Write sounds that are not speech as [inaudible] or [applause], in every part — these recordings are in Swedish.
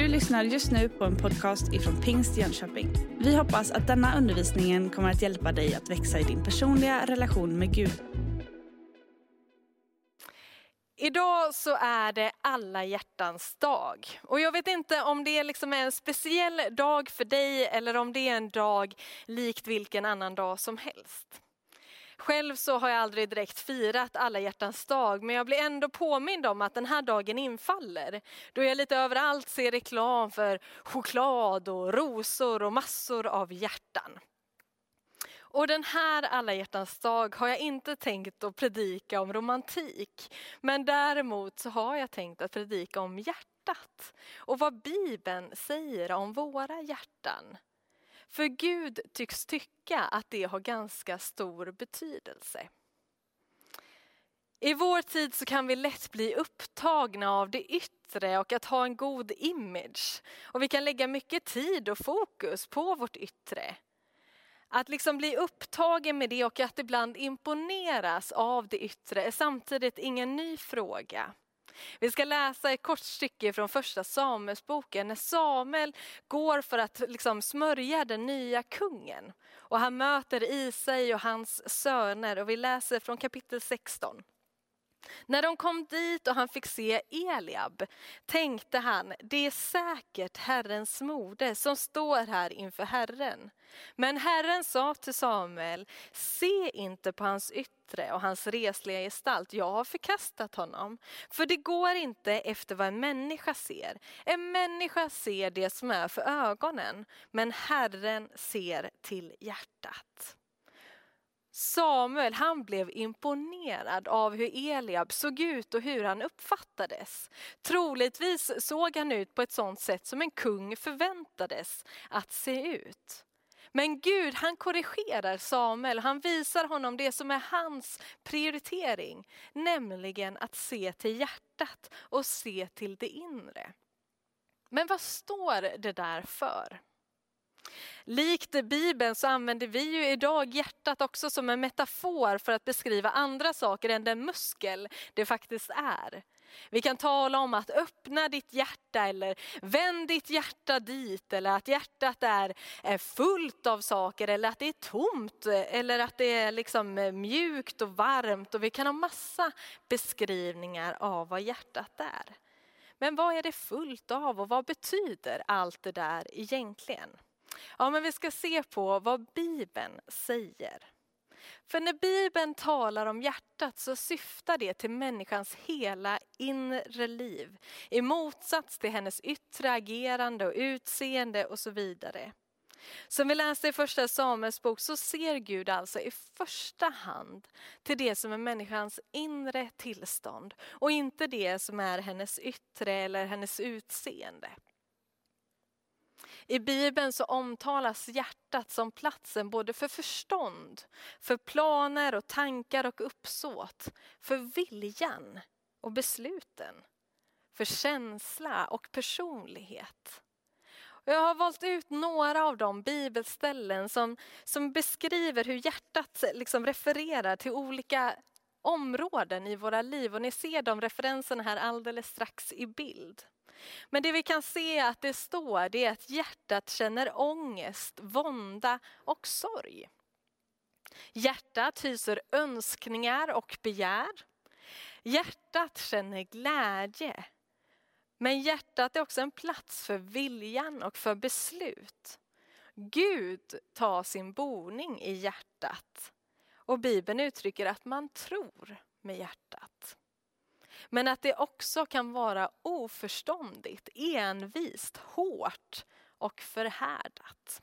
Du lyssnar just nu på en podcast ifrån Pingst Jönköping. Vi hoppas att denna undervisning kommer att hjälpa dig att växa i din personliga relation med Gud. Idag så är det alla hjärtans dag. Och jag vet inte om det liksom är en speciell dag för dig eller om det är en dag likt vilken annan dag som helst. Själv så har jag aldrig direkt firat alla hjärtans dag, men jag blir ändå påmind om att den här dagen infaller. Då jag lite överallt ser reklam för choklad och rosor och massor av hjärtan. Och den här alla hjärtans dag har jag inte tänkt att predika om romantik. Men däremot så har jag tänkt att predika om hjärtat. Och vad Bibeln säger om våra hjärtan. För Gud tycks tycka att det har ganska stor betydelse. I vår tid så kan vi lätt bli upptagna av det yttre och att ha en god image. Och vi kan lägga mycket tid och fokus på vårt yttre. Att liksom bli upptagen med det och att ibland imponeras av det yttre är samtidigt ingen ny fråga. Vi ska läsa ett kort stycke från första Samuelsboken när Samuel går för att liksom smörja den nya kungen. Och han möter Isai och hans söner och vi läser från kapitel 16. När de kom dit och han fick se Eliab tänkte han, det är säkert Herrens mode som står här inför Herren. Men Herren sa till Samuel, se inte på hans yttre och hans resliga gestalt, jag har förkastat honom. För det går inte efter vad en människa ser. En människa ser det som är för ögonen, men Herren ser till hjärtat. Samuel han blev imponerad av hur Eliab såg ut och hur han uppfattades. Troligtvis såg han ut på ett sådant sätt som en kung förväntades att se ut. Men Gud han korrigerar Samuel, han visar honom det som är hans prioritering, nämligen att se till hjärtat och se till det inre. Men vad står det där för? Likt Bibeln så använder vi ju idag hjärtat också som en metafor för att beskriva andra saker än den muskel det faktiskt är. Vi kan tala om att öppna ditt hjärta eller vänd ditt hjärta dit eller att hjärtat är, fullt av saker eller att det är tomt eller att det är liksom eh, mjukt och varmt och vi kan ha massa beskrivningar av vad hjärtat är. Men vad är det fullt av och vad betyder allt det där egentligen? Ja, men vi ska se på vad Bibeln säger. För när Bibeln talar om hjärtat så syftar det till människans hela inre liv. I motsats till hennes yttre agerande och utseende och så vidare. Som vi läste i första Samuels bok så ser Gud alltså i första hand till det som är människans inre tillstånd och inte det som är hennes yttre eller hennes utseende. I Bibeln så omtalas hjärtat som platsen både för förstånd, för planer och tankar och uppsåt, för viljan och besluten, för känsla och personlighet. Jag har valt ut några av de bibelställen som, som beskriver hur hjärtat liksom refererar till olika områden i våra liv och ni ser de referenserna här alldeles strax i bild. Men det vi kan se att det står det är att hjärtat känner ångest, vånda och sorg. Hjärtat hyser önskningar och begär. Hjärtat känner glädje. Men hjärtat är också en plats för viljan och för beslut. Gud tar sin boning i hjärtat. Och Bibeln uttrycker att man tror med hjärtat. Men att det också kan vara oförståndigt, envist, hårt och förhärdat.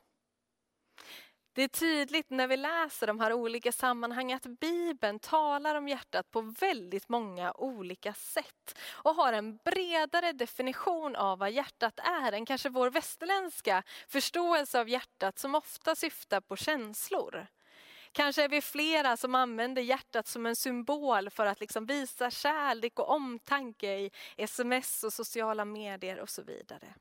Det är tydligt när vi läser de här olika sammanhangen att Bibeln talar om hjärtat på väldigt många olika sätt och har en bredare definition av vad hjärtat är än kanske vår västerländska förståelse av hjärtat som ofta syftar på känslor. Kanske är vi flera som använder hjärtat som en symbol för att liksom visa kärlek och omtanke i sms och sociala medier och så vidare.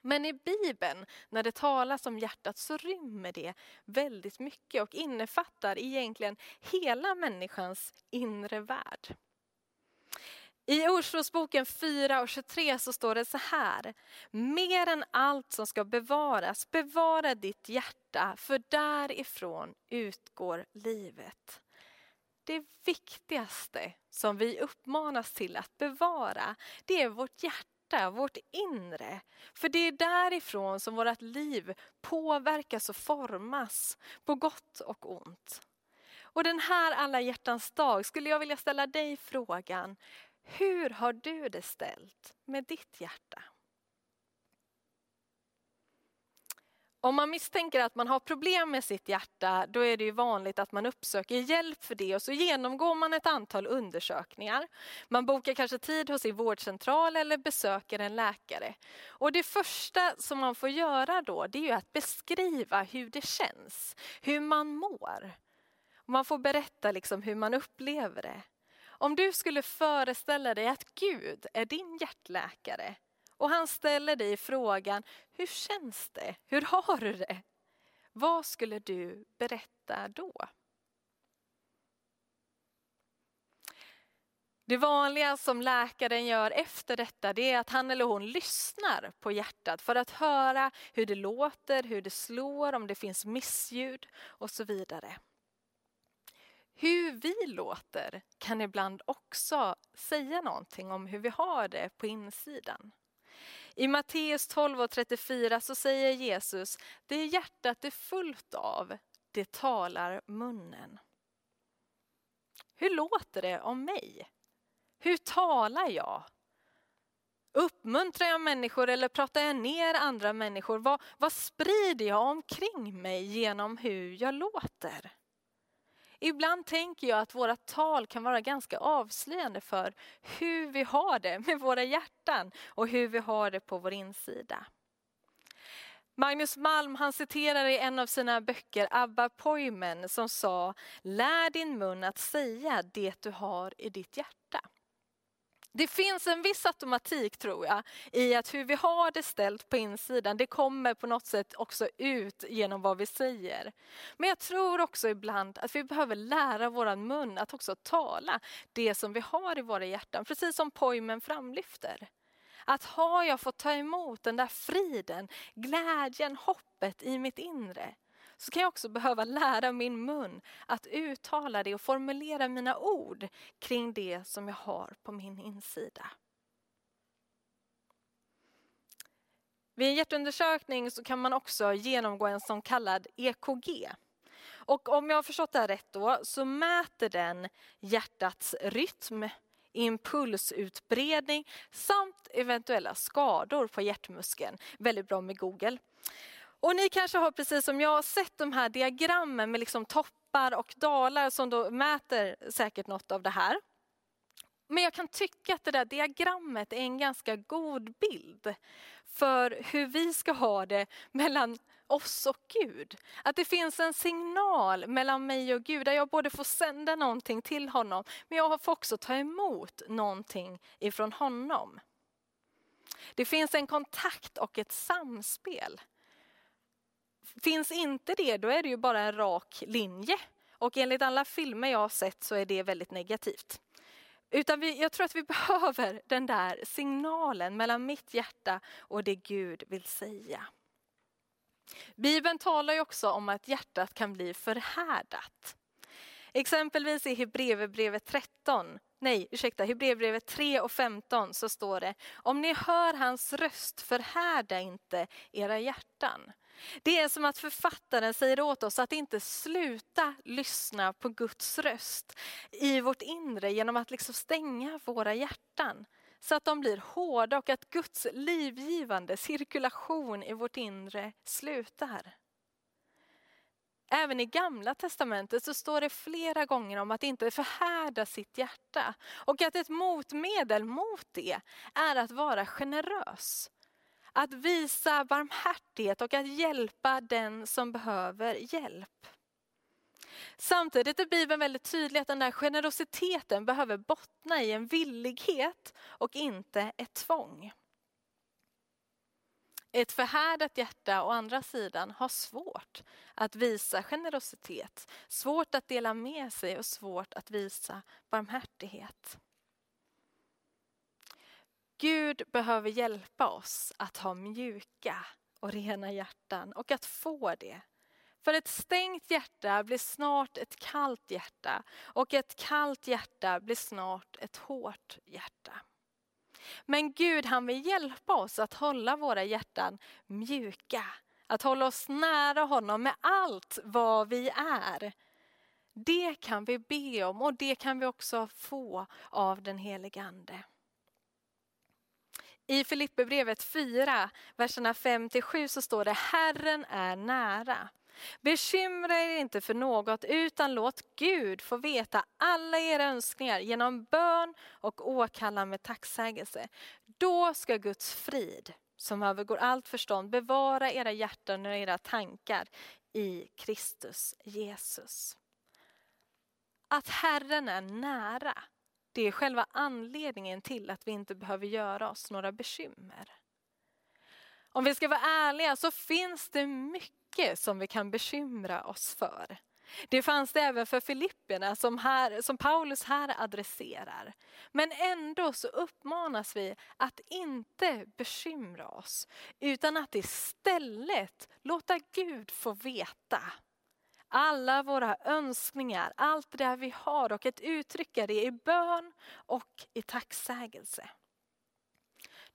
Men i Bibeln, när det talas om hjärtat, så rymmer det väldigt mycket och innefattar egentligen hela människans inre värld. I Ordspråksboken 4 och 23 så står det så här. Mer än allt som ska bevaras, bevara ditt hjärta, för därifrån utgår livet. Det viktigaste som vi uppmanas till att bevara, det är vårt hjärta, vårt inre. För det är därifrån som vårt liv påverkas och formas, på gott och ont. Och den här alla hjärtans dag skulle jag vilja ställa dig frågan, hur har du det ställt med ditt hjärta? Om man misstänker att man har problem med sitt hjärta, då är det ju vanligt att man uppsöker hjälp för det och så genomgår man ett antal undersökningar. Man bokar kanske tid hos sin vårdcentral eller besöker en läkare. Och det första som man får göra då, det är ju att beskriva hur det känns, hur man mår. Man får berätta liksom hur man upplever det. Om du skulle föreställa dig att Gud är din hjärtläkare och han ställer dig frågan, hur känns det? Hur har du det? Vad skulle du berätta då? Det vanliga som läkaren gör efter detta det är att han eller hon lyssnar på hjärtat för att höra hur det låter, hur det slår, om det finns missljud och så vidare. Hur vi låter kan ibland också säga någonting om hur vi har det på insidan. I Matteus 12 och 34 så säger Jesus, det hjärtat är fullt av, det talar munnen. Hur låter det om mig? Hur talar jag? Uppmuntrar jag människor eller pratar jag ner andra människor? Vad, vad sprider jag omkring mig genom hur jag låter? Ibland tänker jag att våra tal kan vara ganska avslöjande för hur vi har det med våra hjärtan och hur vi har det på vår insida. Magnus Malm han citerar i en av sina böcker Abba Poimen som sa Lär din mun att säga det du har i ditt hjärta. Det finns en viss automatik tror jag i att hur vi har det ställt på insidan, det kommer på något sätt också ut genom vad vi säger. Men jag tror också ibland att vi behöver lära våran mun att också tala det som vi har i våra hjärtan, precis som Poimen framlyfter. Att har jag fått ta emot den där friden, glädjen, hoppet i mitt inre, så kan jag också behöva lära min mun att uttala det och formulera mina ord kring det som jag har på min insida. Vid en hjärtundersökning så kan man också genomgå en så kallad EKG. Och om jag har förstått det här rätt då så mäter den hjärtats rytm, impulsutbredning samt eventuella skador på hjärtmuskeln. Väldigt bra med Google. Och ni kanske har precis som jag sett de här diagrammen med liksom toppar och dalar som då mäter säkert något av det här. Men jag kan tycka att det där diagrammet är en ganska god bild för hur vi ska ha det mellan oss och Gud. Att det finns en signal mellan mig och Gud där jag både får sända någonting till honom men jag får också ta emot någonting ifrån honom. Det finns en kontakt och ett samspel. Finns inte det, då är det ju bara en rak linje. Och enligt alla filmer jag har sett så är det väldigt negativt. Utan vi, jag tror att vi [laughs] behöver den där signalen mellan mitt hjärta och det Gud vill säga. Bibeln talar ju också om att hjärtat kan bli förhärdat. Exempelvis i Hebreerbrevet 13, nej ursäkta, Hebreerbrevet 3 och 15 så står det, om ni hör hans röst förhärda inte era hjärtan. Det är som att författaren säger åt oss att inte sluta lyssna på Guds röst i vårt inre genom att liksom stänga våra hjärtan så att de blir hårda och att Guds livgivande cirkulation i vårt inre slutar. Även i gamla testamentet så står det flera gånger om att inte förhärda sitt hjärta och att ett motmedel mot det är att vara generös att visa barmhärtighet och att hjälpa den som behöver hjälp. Samtidigt är Bibeln väldigt tydlig att den där generositeten behöver bottna i en villighet och inte ett tvång. Ett förhärdat hjärta å andra sidan har svårt att visa generositet, svårt att dela med sig och svårt att visa barmhärtighet. Gud behöver hjälpa oss att ha mjuka och rena hjärtan och att få det. För ett stängt hjärta blir snart ett kallt hjärta och ett kallt hjärta blir snart ett hårt hjärta. Men Gud han vill hjälpa oss att hålla våra hjärtan mjuka. Att hålla oss nära honom med allt vad vi är. Det kan vi be om och det kan vi också få av den helige Ande. I Filipperbrevet 4, verserna 5-7 så står det Herren är nära. Bekymra er inte för något utan låt Gud få veta alla era önskningar genom bön och åkallan med tacksägelse. Då ska Guds frid, som övergår allt förstånd, bevara era hjärtan och era tankar i Kristus Jesus. Att Herren är nära, det är själva anledningen till att vi inte behöver göra oss några bekymmer. Om vi ska vara ärliga så finns det mycket som vi kan bekymra oss för. Det fanns det även för Filipperna som, här, som Paulus här adresserar. Men ändå så uppmanas vi att inte bekymra oss utan att istället låta Gud få veta alla våra önskningar, allt det vi har och att uttrycka det i bön och i tacksägelse.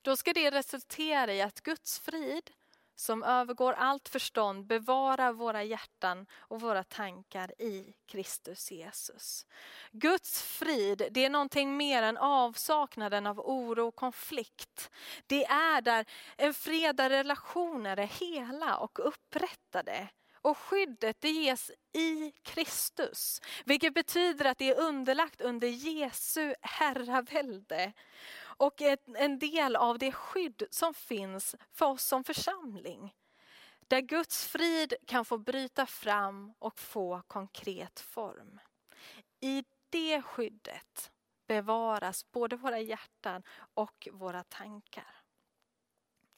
Då ska det resultera i att Guds frid som övergår allt förstånd bevarar våra hjärtan och våra tankar i Kristus Jesus. Guds frid, det är någonting mer än avsaknaden av oro och konflikt. Det är där en fred där relationer är hela och upprättade. Och skyddet det ges i Kristus, vilket betyder att det är underlagt under Jesu herravälde och en del av det skydd som finns för oss som församling. Där Guds frid kan få bryta fram och få konkret form. I det skyddet bevaras både våra hjärtan och våra tankar.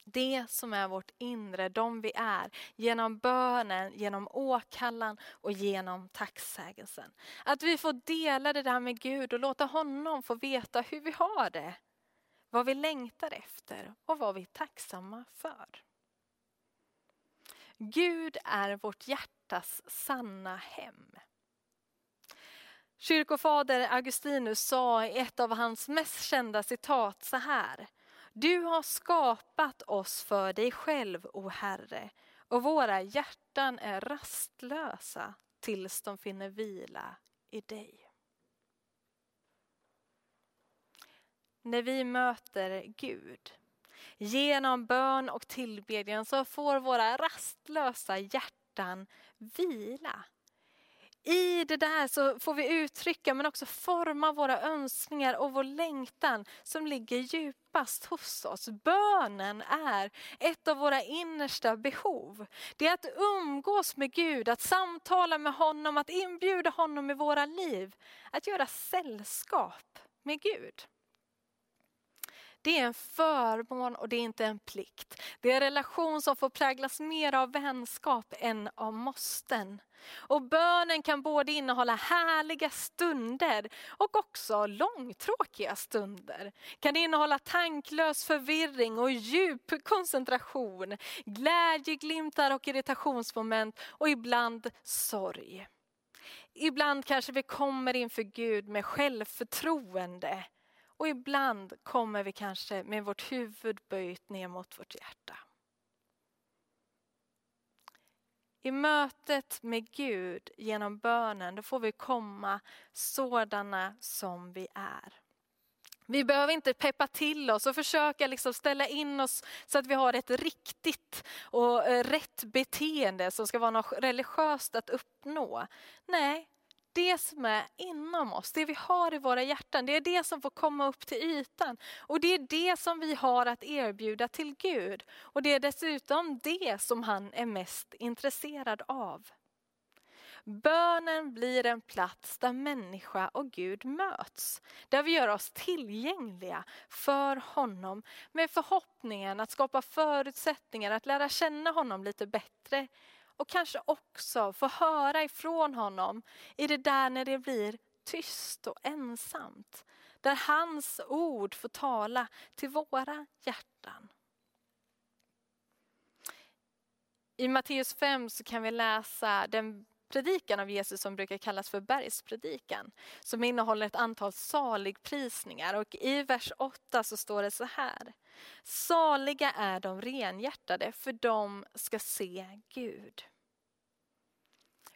Det som är vårt inre, de vi är, genom bönen, genom åkallan och genom tacksägelsen. Att vi får dela det där med Gud och låta honom få veta hur vi har det vad vi längtar efter och vad vi är tacksamma för. Gud är vårt hjärtas sanna hem. Kyrkofader Augustinus sa i ett av hans mest kända citat så här. Du har skapat oss för dig själv, o Herre, och våra hjärtan är rastlösa tills de finner vila i dig. när vi möter Gud. Genom bön och tillbedjan så får våra rastlösa hjärtan vila. I det där så får vi uttrycka men också forma våra önskningar och vår längtan som ligger djupast hos oss. Bönen är ett av våra innersta behov. Det är att umgås med Gud, att samtala med honom, att inbjuda honom i våra liv. Att göra sällskap med Gud. Det är en förmån och det är inte en plikt. Det är en relation som får präglas mer av vänskap än av måsten. Och bönen kan både innehålla härliga stunder och också långtråkiga stunder. Kan innehålla tanklös förvirring och djup koncentration, glädjeglimtar och irritationsmoment och ibland sorg. Ibland kanske vi kommer inför Gud med självförtroende och ibland kommer vi kanske med vårt huvud böjt ner mot vårt hjärta. I mötet med Gud genom bönen, då får vi komma sådana som vi är. Vi behöver inte peppa till oss och försöka liksom ställa in oss så att vi har ett riktigt och eh, rätt beteende som ska vara något religiöst att uppnå. Nej, det som är inom oss, det vi har i våra hjärtan, det är det som får komma upp till ytan. Och det är det som vi har att erbjuda till Gud. Och det är dessutom det som han är mest intresserad av. Bönen blir en plats där människa och Gud möts. Där vi gör oss tillgängliga för honom med förhoppningen att skapa förutsättningar att lära känna honom lite bättre och kanske också få höra ifrån honom i det där när det blir tyst och ensamt. Där hans ord får tala till våra hjärtan. I Matteus 5 så kan vi läsa den predikan av Jesus som brukar kallas för bergspredikan. Som innehåller ett antal saligprisningar och i vers 8 så står det så här. Saliga är de renhjärtade för de ska se Gud.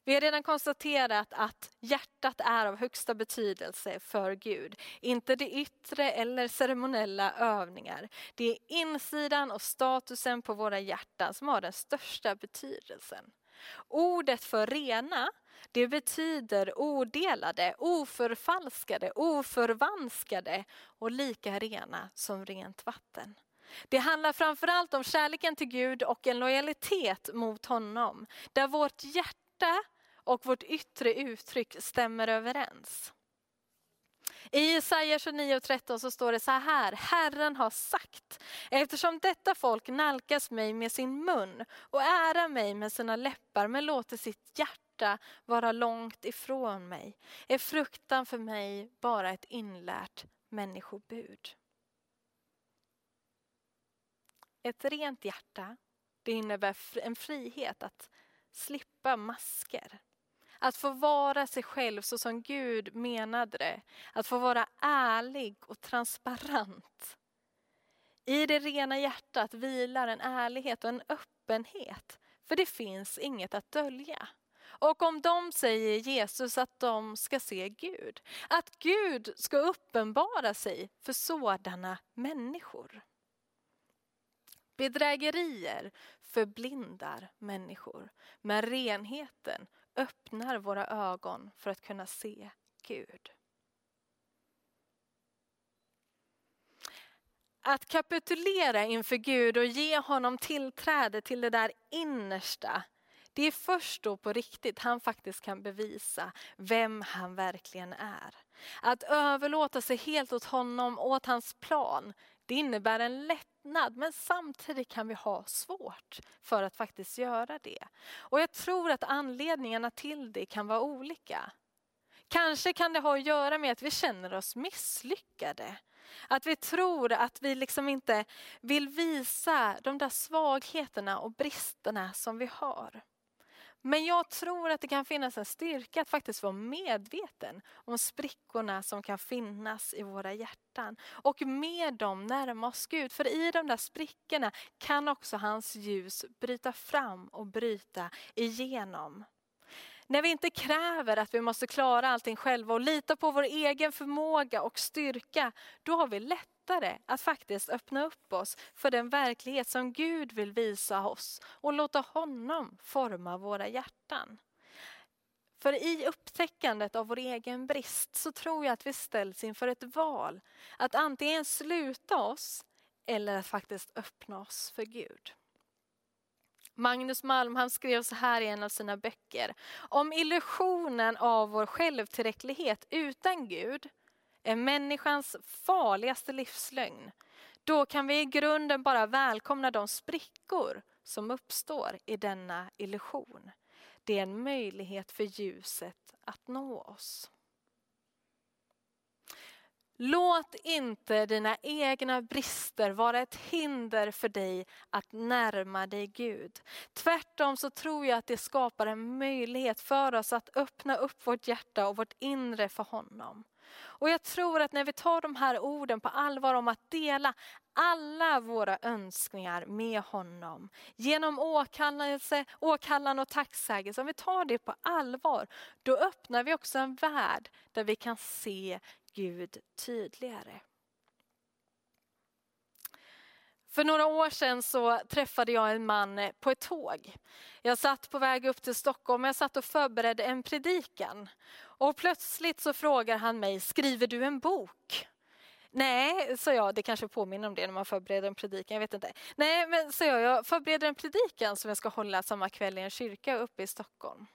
Vi har redan konstaterat att hjärtat är av högsta betydelse för Gud. Inte det yttre eller ceremoniella övningar. Det är insidan och statusen på våra hjärtan som har den största betydelsen. Ordet för rena, det betyder odelade, oförfalskade, oförvanskade och lika rena som rent vatten. Det handlar framförallt om kärleken till Gud och en lojalitet mot honom. Där vårt hjärta och vårt yttre uttryck stämmer överens. I Jesaja 29.13 så står det så här, Herren har sagt, eftersom detta folk nalkas mig med sin mun och ärar mig med sina läppar men låter sitt hjärta vara långt ifrån mig, är fruktan för mig bara ett inlärt människobud. Ett rent hjärta, det innebär en frihet att slippa masker. Att få vara sig själv så som Gud menade det. Att få vara ärlig och transparent. I det rena hjärtat vilar en ärlighet och en öppenhet. För det finns inget att dölja. Och om de säger Jesus att de ska se Gud, att Gud ska uppenbara sig för sådana människor. Bedrägerier förblindar människor, men renheten öppnar våra ögon för att kunna se Gud. Att kapitulera inför Gud och ge honom tillträde till det där innersta, det är först då på riktigt han faktiskt kan bevisa vem han verkligen är. Att överlåta sig helt åt honom, åt hans plan, det innebär en lättnad men samtidigt kan vi ha svårt för att faktiskt göra det. Och jag tror att anledningarna till det kan vara olika. Kanske kan det ha att göra med att vi känner oss misslyckade. Att vi tror att vi liksom inte vill visa de där svagheterna och bristerna som vi har. Men jag tror att det kan finnas en styrka att faktiskt vara medveten om sprickorna som kan finnas i våra hjärtan. Och med dem närma oss Gud. För i de där sprickorna kan också hans ljus bryta fram och bryta igenom. När vi inte kräver att vi måste klara allting själva och lita på vår egen förmåga och styrka, då har vi lättare att faktiskt öppna upp oss för den verklighet som Gud vill visa oss och låta honom forma våra hjärtan. För i upptäckandet av vår egen brist så tror jag att vi ställs inför ett val. Att antingen sluta oss eller att faktiskt öppna oss för Gud. Magnus Malm han skrev så här i en av sina böcker. Om illusionen av vår självtillräcklighet utan Gud är människans farligaste livslögn, då kan vi i grunden bara välkomna de sprickor som uppstår i denna illusion. Det är en möjlighet för ljuset att nå oss. Låt inte dina egna brister vara ett hinder för dig att närma dig Gud. Tvärtom så tror jag att det skapar en möjlighet för oss att öppna upp vårt hjärta och vårt inre för honom. Och jag tror att när vi tar de här orden på allvar om att dela alla våra önskningar med honom. Genom åkallelse, åkallan och tacksägelse, om vi tar det på allvar, då öppnar vi också en värld där vi kan se Gud tydligare. För några år sedan så träffade jag en man på ett tåg. Jag satt på väg upp till Stockholm och jag satt och förberedde en predikan. Och plötsligt så frågar han mig, skriver du en bok? Nej, sa jag, det kanske påminner om det när man förbereder en predikan, jag vet inte. Nej, men sa jag, jag förbereder en predikan som jag ska hålla samma kväll i en kyrka uppe i Stockholm.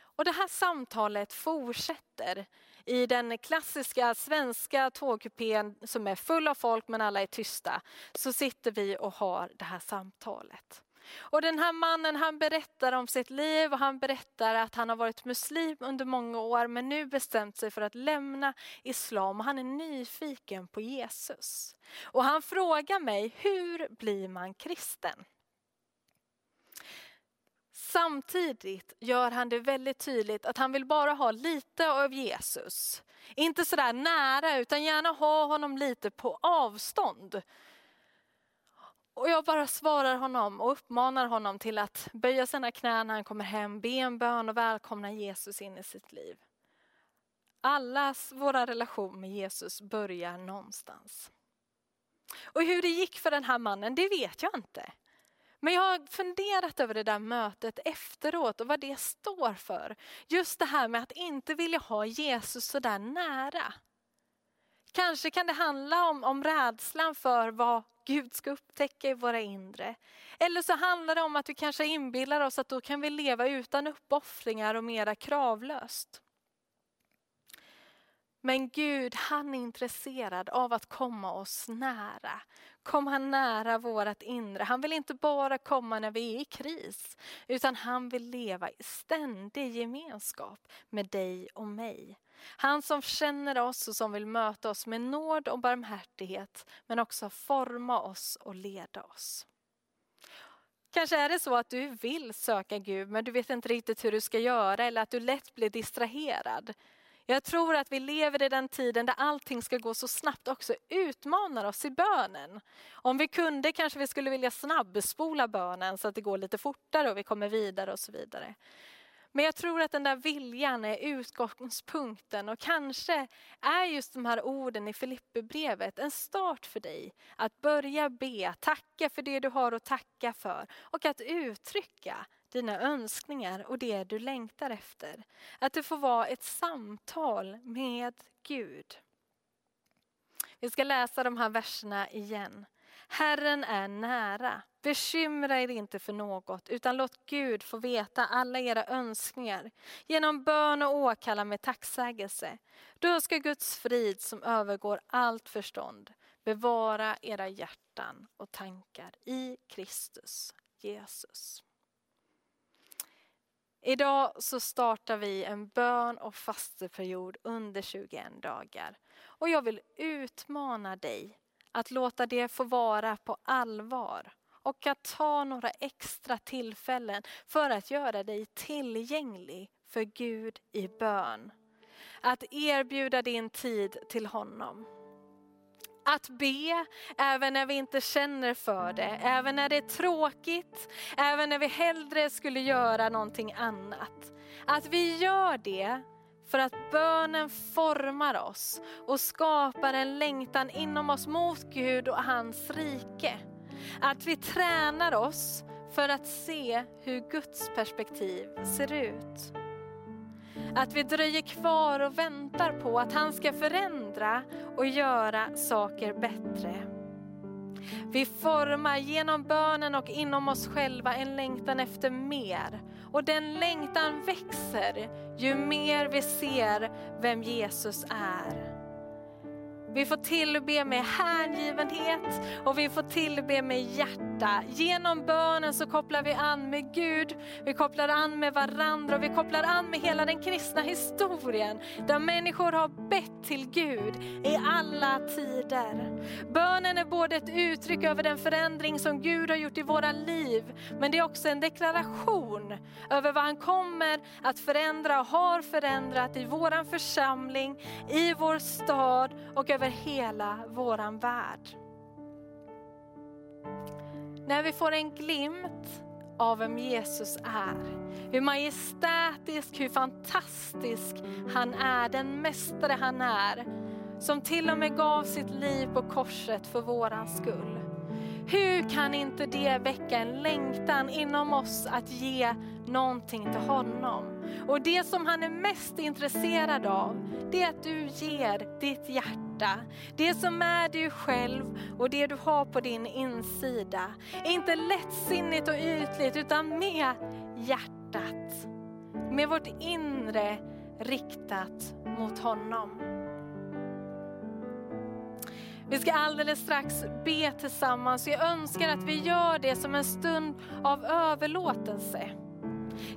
Och det här samtalet fortsätter i den klassiska svenska tågkupén som är full av folk men alla är tysta. Så sitter vi och har det här samtalet. Och den här mannen han berättar om sitt liv och han berättar att han har varit muslim under många år men nu bestämt sig för att lämna islam och han är nyfiken på Jesus. Och han frågar mig, hur blir man kristen? Samtidigt gör han det väldigt tydligt att han vill bara ha lite av Jesus. Inte sådär nära utan gärna ha honom lite på avstånd. Och jag bara svarar honom och uppmanar honom till att böja sina knän när han kommer hem, be en bön och välkomna Jesus in i sitt liv. Allas våra relation med Jesus börjar någonstans. Och hur det gick för den här mannen, det vet jag inte. Men jag har funderat över det där mötet efteråt och vad det står för. Just det här med att inte vilja ha Jesus så där nära. Kanske kan det handla om, om rädslan för vad Gud ska upptäcka i våra inre. Eller så handlar det om att vi kanske inbillar oss att då kan vi leva utan uppoffringar och mera kravlöst. Men Gud han är intresserad av att komma oss nära. Komma nära vårt inre. Han vill inte bara komma när vi är i kris. Utan han vill leva i ständig gemenskap med dig och mig. Han som känner oss och som vill möta oss med nåd och barmhärtighet. Men också forma oss och leda oss. Kanske är det så att du vill söka Gud men du vet inte riktigt hur du ska göra eller att du lätt blir distraherad. Jag tror att vi lever i den tiden där allting ska gå så snabbt också utmanar oss i bönen. Om vi kunde kanske vi skulle vilja snabbspola bönen så att det går lite fortare och vi kommer vidare och så vidare. Men jag tror att den där viljan är utgångspunkten och kanske är just de här orden i Filipperbrevet en start för dig att börja be, tacka för det du har att tacka för och att uttrycka dina önskningar och det du längtar efter. Att det får vara ett samtal med Gud. Vi ska läsa de här verserna igen. Herren är nära. Bekymra er inte för något, utan låt Gud få veta alla era önskningar genom bön och åkalla med tacksägelse. Då ska Guds frid som övergår allt förstånd bevara era hjärtan och tankar i Kristus Jesus. Idag så startar vi en bön och fasteperiod under 21 dagar. Och jag vill utmana dig att låta det få vara på allvar och att ta några extra tillfällen för att göra dig tillgänglig för Gud i bön. Att erbjuda din tid till honom. Att be även när vi inte känner för det, även när det är tråkigt, även när vi hellre skulle göra någonting annat. Att vi gör det för att bönen formar oss och skapar en längtan inom oss mot Gud och hans rike. Att vi tränar oss för att se hur Guds perspektiv ser ut. Att vi dröjer kvar och väntar på att han ska förändra och göra saker bättre. Vi formar genom bönen och inom oss själva en längtan efter mer. Och den längtan växer ju mer vi ser vem Jesus är. Vi får tillbe med hängivenhet och vi får tillbe med hjärta. Genom bönen så kopplar vi an med Gud, vi kopplar an med varandra och vi kopplar an med hela den kristna historien. Där människor har bett till Gud i alla tider. Bönen är både ett uttryck över den förändring som Gud har gjort i våra liv, men det är också en deklaration över vad han kommer att förändra och har förändrat i våran församling, i vår stad och över hela våran värld. När vi får en glimt av vem Jesus är, hur majestätisk, hur fantastisk han är, den mästare han är, som till och med gav sitt liv på korset för våran skull. Hur kan inte det väcka en längtan inom oss att ge någonting till honom? Och det som han är mest intresserad av, det är att du ger ditt hjärta. Det som är du själv och det du har på din insida. Inte lättsinnigt och ytligt utan med hjärtat. Med vårt inre riktat mot honom. Vi ska alldeles strax be tillsammans. Jag önskar att vi gör det som en stund av överlåtelse.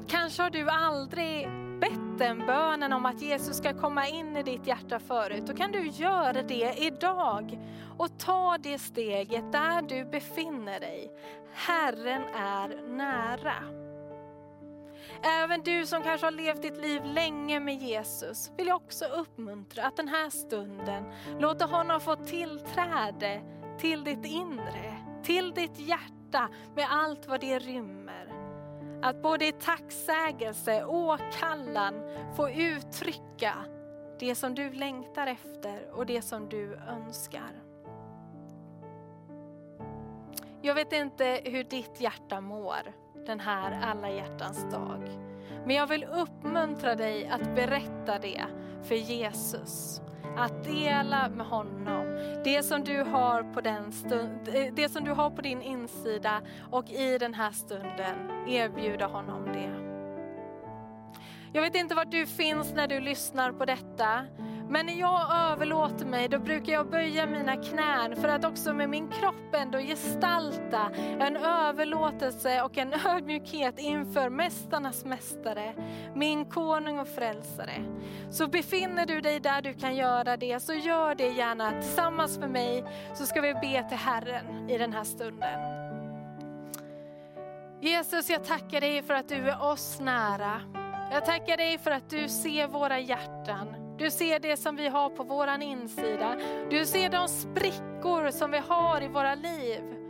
Kanske har du aldrig bett den bönen om att Jesus ska komma in i ditt hjärta förut. Då kan du göra det idag och ta det steget där du befinner dig. Herren är nära. Även du som kanske har levt ditt liv länge med Jesus vill jag också uppmuntra att den här stunden låta honom få tillträde till ditt inre, till ditt hjärta med allt vad det rymmer. Att både i tacksägelse och kallan få uttrycka det som du längtar efter och det som du önskar. Jag vet inte hur ditt hjärta mår den här alla hjärtans dag. Men jag vill uppmuntra dig att berätta det för Jesus. Att dela med honom det som du har på, den stund, det som du har på din insida och i den här stunden erbjuda honom det. Jag vet inte var du finns när du lyssnar på detta. Men när jag överlåter mig då brukar jag böja mina knän för att också med min kropp ändå gestalta en överlåtelse och en ödmjukhet inför mästarnas mästare, min konung och frälsare. Så befinner du dig där du kan göra det, så gör det gärna tillsammans med mig så ska vi be till Herren i den här stunden. Jesus, jag tackar dig för att du är oss nära. Jag tackar dig för att du ser våra hjärtan. Du ser det som vi har på våran insida. Du ser de sprickor som vi har i våra liv.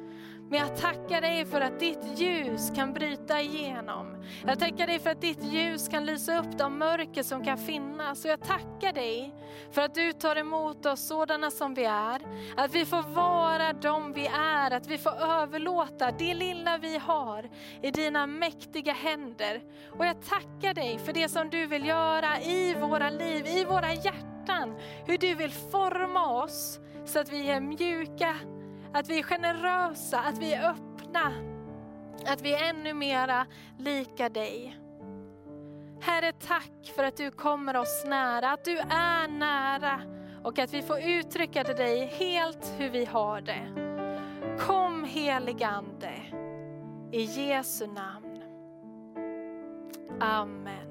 Men jag tackar dig för att ditt ljus kan bryta igenom. Jag tackar dig för att ditt ljus kan lysa upp de mörker som kan finnas. Och jag tackar dig för att du tar emot oss sådana som vi är. Att vi får vara de vi är, att vi får överlåta det lilla vi har i dina mäktiga händer. Och jag tackar dig för det som du vill göra i våra liv, i våra hjärtan. Hur du vill forma oss så att vi är mjuka, att vi är generösa, att vi är öppna, att vi är ännu mera lika dig. Herre, tack för att du kommer oss nära, att du är nära och att vi får uttrycka till dig helt hur vi har det. Kom heligande, i Jesu namn. Amen.